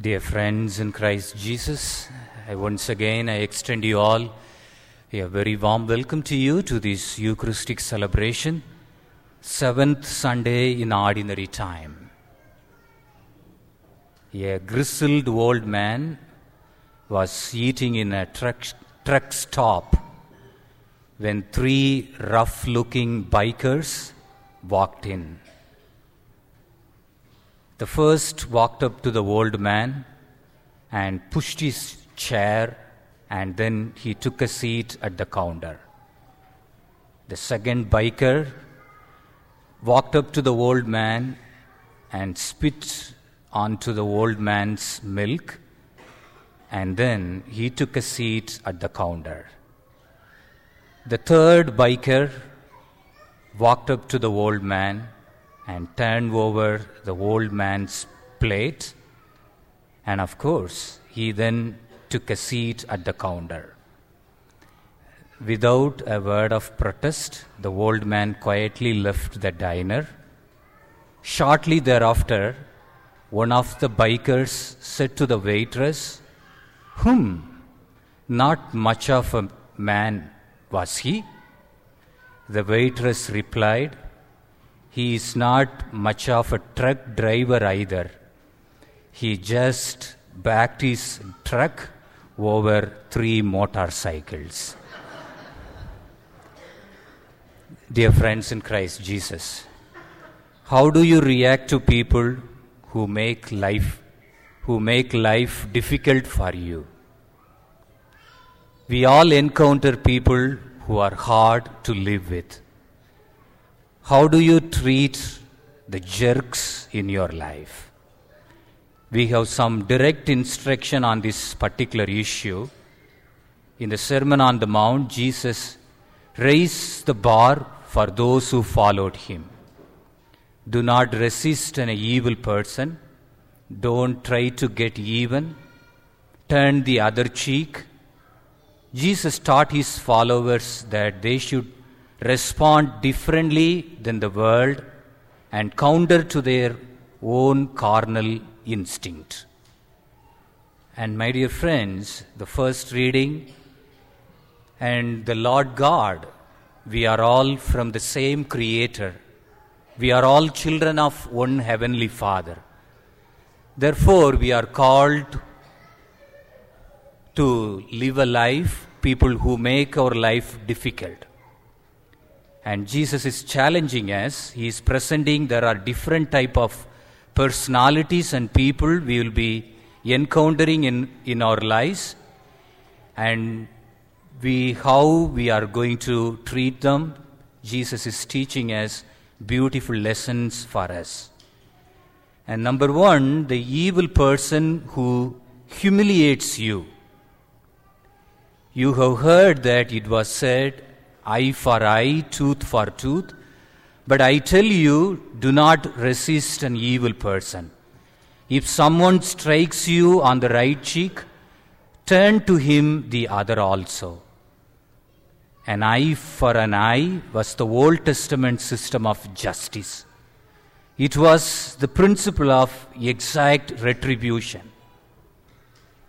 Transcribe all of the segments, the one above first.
Dear friends in Christ Jesus, I once again I extend you all a very warm welcome to you to this Eucharistic celebration, seventh Sunday in ordinary time. A grizzled old man was eating in a truck, truck stop when three rough looking bikers walked in. The first walked up to the old man and pushed his chair, and then he took a seat at the counter. The second biker walked up to the old man and spit onto the old man's milk, and then he took a seat at the counter. The third biker walked up to the old man and turned over the old man's plate, and of course, he then took a seat at the counter. Without a word of protest, the old man quietly left the diner. Shortly thereafter, one of the bikers said to the waitress, Hmm, not much of a man was he? The waitress replied, He is not much of a truck driver either. He just backed his truck over three motorcycles. Dear friends in Christ Jesus, how do you react to people who make life who make life difficult for you? We all encounter people who are hard to live with. How do you treat the jerks in your life? We have some direct instruction on this particular issue. In the Sermon on the Mount, Jesus raised the bar for those who followed him. Do not resist an evil person. Don't try to get even. Turn the other cheek. Jesus taught his followers that they should respond differently than the world and counter to their own carnal instinct. And my dear friends, the first reading and the Lord God, we are all from the same Creator. We are all children of one Heavenly Father. Therefore, we are called to live a life, people who make our life difficult. And Jesus is challenging us. He is presenting there are different type of personalities and people we will be encountering in, in our lives. And we how we are going to treat them. Jesus is teaching us beautiful lessons for us. And number one, the evil person who humiliates you. You have heard that it was said, eye for eye, tooth for tooth. But I tell you, do not resist an evil person. If someone strikes you on the right cheek, turn to him the other also. An eye for an eye was the Old Testament system of justice. It was the principle of exact retribution.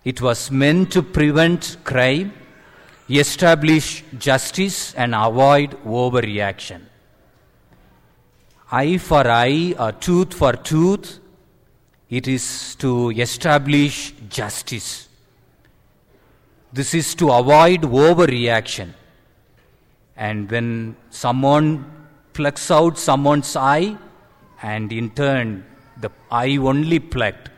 It was meant to prevent crime, establish justice, and avoid overreaction. Eye for eye or tooth for tooth, it is to establish justice. This is to avoid overreaction. And when someone plucks out someone's eye, and in turn the eye only plucked,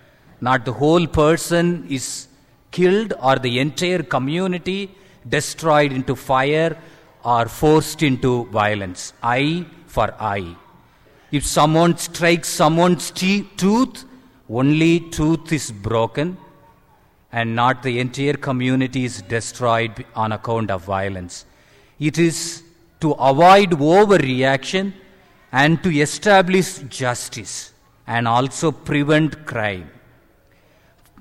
not the whole person is killed or the entire community destroyed into fire or forced into violence. Eye for eye. If someone strikes someone's te- tooth, only tooth is broken and not the entire community is destroyed on account of violence. It is to avoid overreaction and to establish justice and also prevent crime.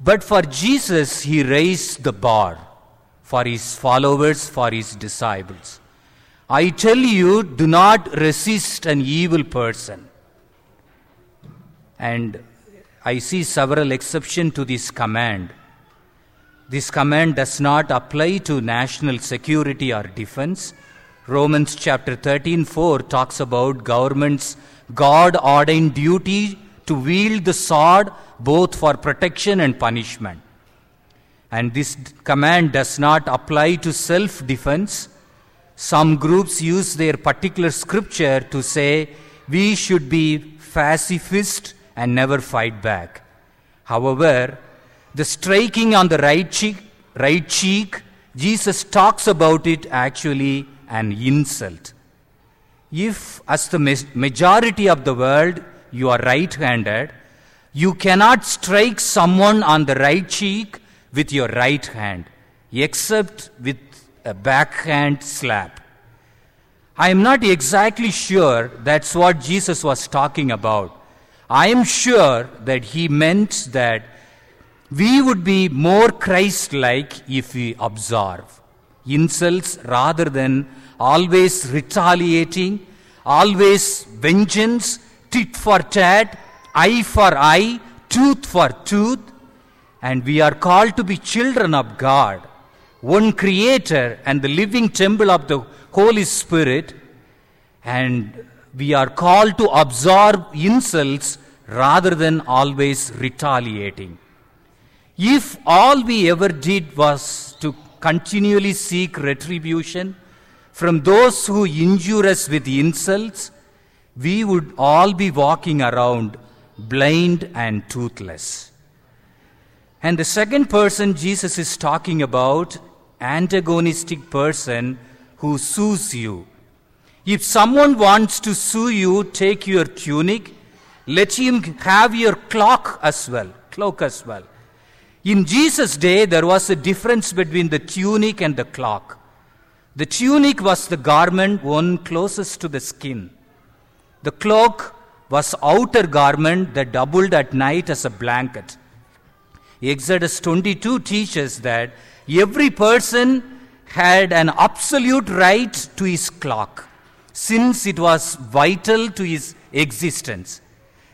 But for Jesus, he raised the bar for his followers, for his disciples. I tell you, do not resist an evil person. And I see several exceptions to this command. This command does not apply to national security or defense. Romans chapter 13 4 talks about government's God ordained duty to wield the sword both for protection and punishment. And this command does not apply to self defense. Some groups use their particular scripture to say we should be pacifist and never fight back. However, the striking on the right cheek, right cheek, Jesus talks about it actually an insult. If, as the majority of the world, you are right handed, you cannot strike someone on the right cheek with your right hand, except with a backhand slap. I am not exactly sure that's what Jesus was talking about. I am sure that he meant that we would be more Christ like if we observe insults rather than always retaliating, always vengeance, tit for tat, eye for eye, tooth for tooth. And we are called to be children of God, one Creator and the living temple of the Holy Spirit. And we are called to absorb insults rather than always retaliating. If all we ever did was to continually seek retribution from those who injure us with insults, we would all be walking around blind and toothless. And the second person Jesus is talking about, antagonistic person who sues you. If someone wants to sue you, take your tunic, let him have your cloak as well, cloak as well. In Jesus' day, there was a difference between the tunic and the cloak. The tunic was the garment worn closest to the skin. The cloak was outer garment that doubled at night as a blanket. Exodus 22 teaches that every person had an absolute right to his cloak, since it was vital to his existence.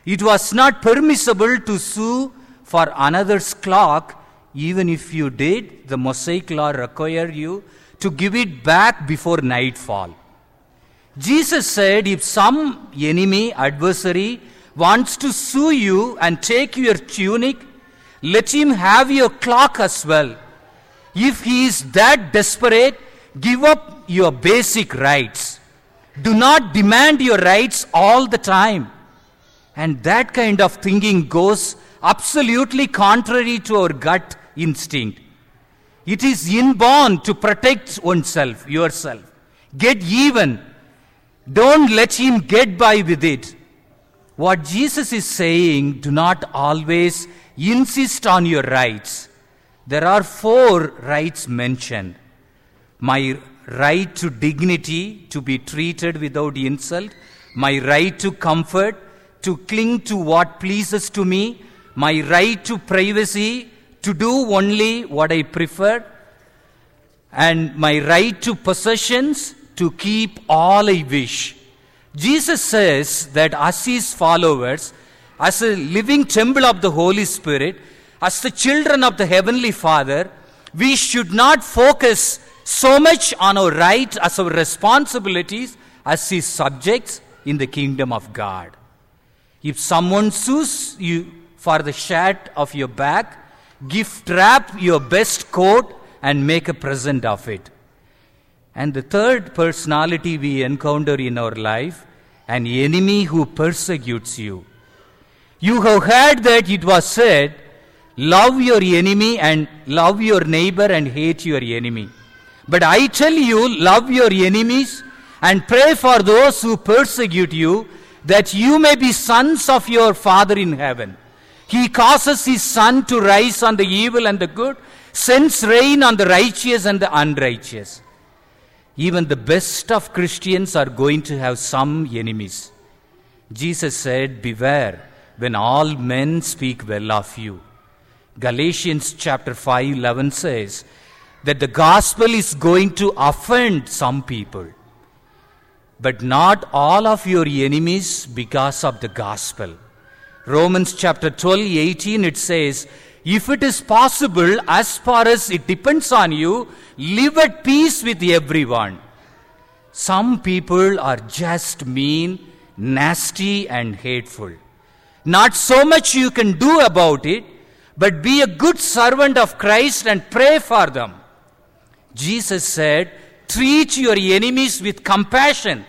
It was not permissible to sue for another's clock, even if you did, the Mosaic law required you to give it back before nightfall. Jesus said, if some enemy, adversary, wants to sue you and take your tunic, let him have your clock as well. If he is that desperate, give up your basic rights. Do not demand your rights all the time. And that kind of thinking goes absolutely contrary to our gut instinct. It is inborn to protect oneself, yourself. Get even. Don't let him get by with it. What Jesus is saying, do not always insist on your rights. There are four rights mentioned my right to dignity, to be treated without insult, my right to comfort, to cling to what pleases to me, my right to privacy, to do only what I prefer, and my right to possessions, to keep all I wish. Jesus says that as his followers, as a living temple of the Holy Spirit, as the children of the Heavenly Father, we should not focus so much on our rights as our responsibilities as his subjects in the kingdom of God. If someone sues you for the shirt of your back, gift wrap your best coat and make a present of it. And the third personality we encounter in our life, an enemy who persecutes you. You have heard that it was said, love your enemy and love your neighbor and hate your enemy. But I tell you, love your enemies and pray for those who persecute you that you may be sons of your Father in heaven. He causes his sun to rise on the evil and the good, sends rain on the righteous and the unrighteous. Even the best of Christians are going to have some enemies. Jesus said, Beware when all men speak well of you. Galatians chapter 5 11 says that the gospel is going to offend some people but not all of your enemies because of the gospel. Romans chapter 12, 18, it says, If it is possible, as far as it depends on you, live at peace with everyone. Some people are just mean, nasty, and hateful. Not so much you can do about it, but be a good servant of Christ and pray for them. Jesus said, Treat your enemies with compassion.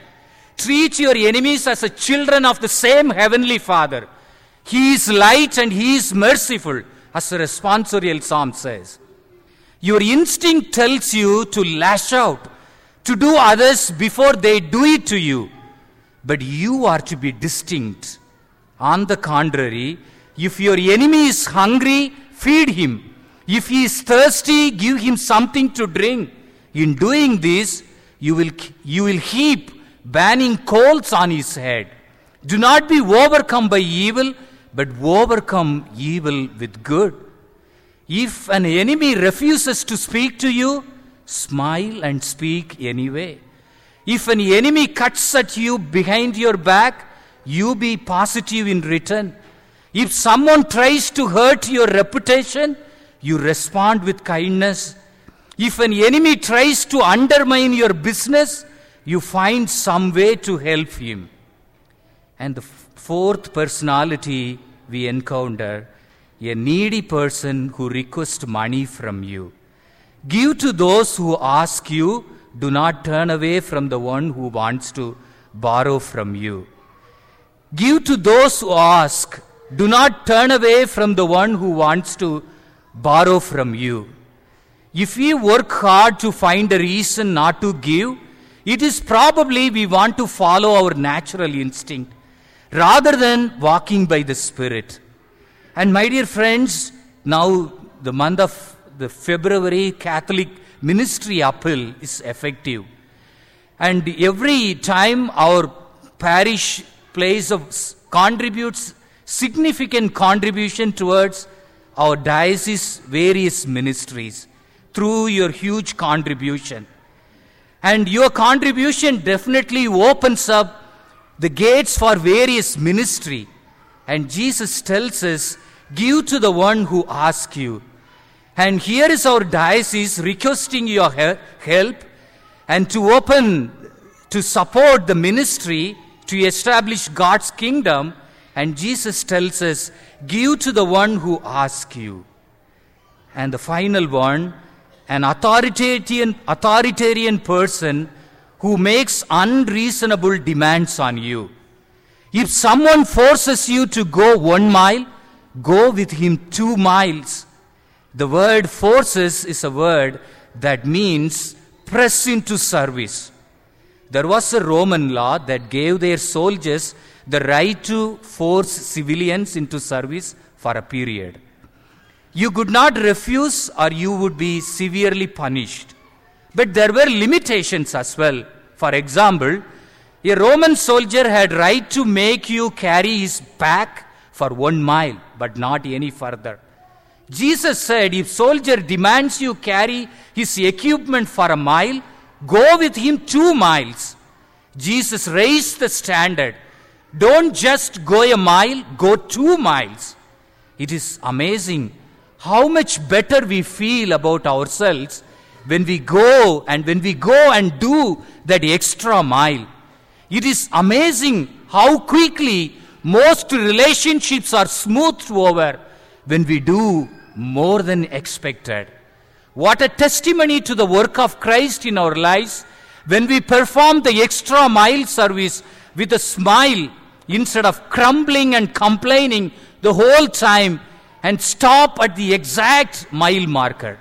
Treat your enemies as the children of the same heavenly Father. He is light and he is merciful, as the responsorial psalm says. Your instinct tells you to lash out, to do others before they do it to you. But you are to be distinct. On the contrary, if your enemy is hungry, feed him. If he is thirsty, give him something to drink. In doing this, you will, you will heap burning coals on his head. Do not be overcome by evil, but overcome evil with good. If an enemy refuses to speak to you, smile and speak anyway. If an enemy cuts at you behind your back, you be positive in return. If someone tries to hurt your reputation, you respond with kindness. If an enemy tries to undermine your business, you find some way to help him. And the fourth personality we encounter a needy person who requests money from you. Give to those who ask you, do not turn away from the one who wants to borrow from you. Give to those who ask, do not turn away from the one who wants to borrow from you. If we work hard to find a reason not to give, it is probably we want to follow our natural instinct rather than walking by the Spirit. And my dear friends, now the month of the February Catholic ministry appeal is effective. And every time our parish plays a, contributes significant contribution towards our diocese various ministries through your huge contribution. And your contribution definitely opens up the gates for various ministry. And Jesus tells us, give to the one who asks you. And here is our diocese requesting your help and to open, to support the ministry to establish God's kingdom. And Jesus tells us, give to the one who asks you. And the final one, an authoritarian, authoritarian person who makes unreasonable demands on you. If someone forces you to go one mile, go with him two miles. The word forces is a word that means press into service. There was a Roman law that gave their soldiers the right to force civilians into service for a period. You could not refuse or you would be severely punished. But there were limitations as well. For example, a Roman soldier had right to make you carry his pack for one mile, but not any further. Jesus said, if soldier demands you carry his equipment for a mile, go with him two miles. Jesus raised the standard. Don't just go a mile, go two miles. It is amazing how much better we feel about ourselves when we go and when we go and do that extra mile. It is amazing how quickly most relationships are smoothed over when we do more than expected. What a testimony to the work of Christ in our lives when we perform the extra mile service with a smile instead of crumbling and complaining the whole time and stop at the exact mile marker.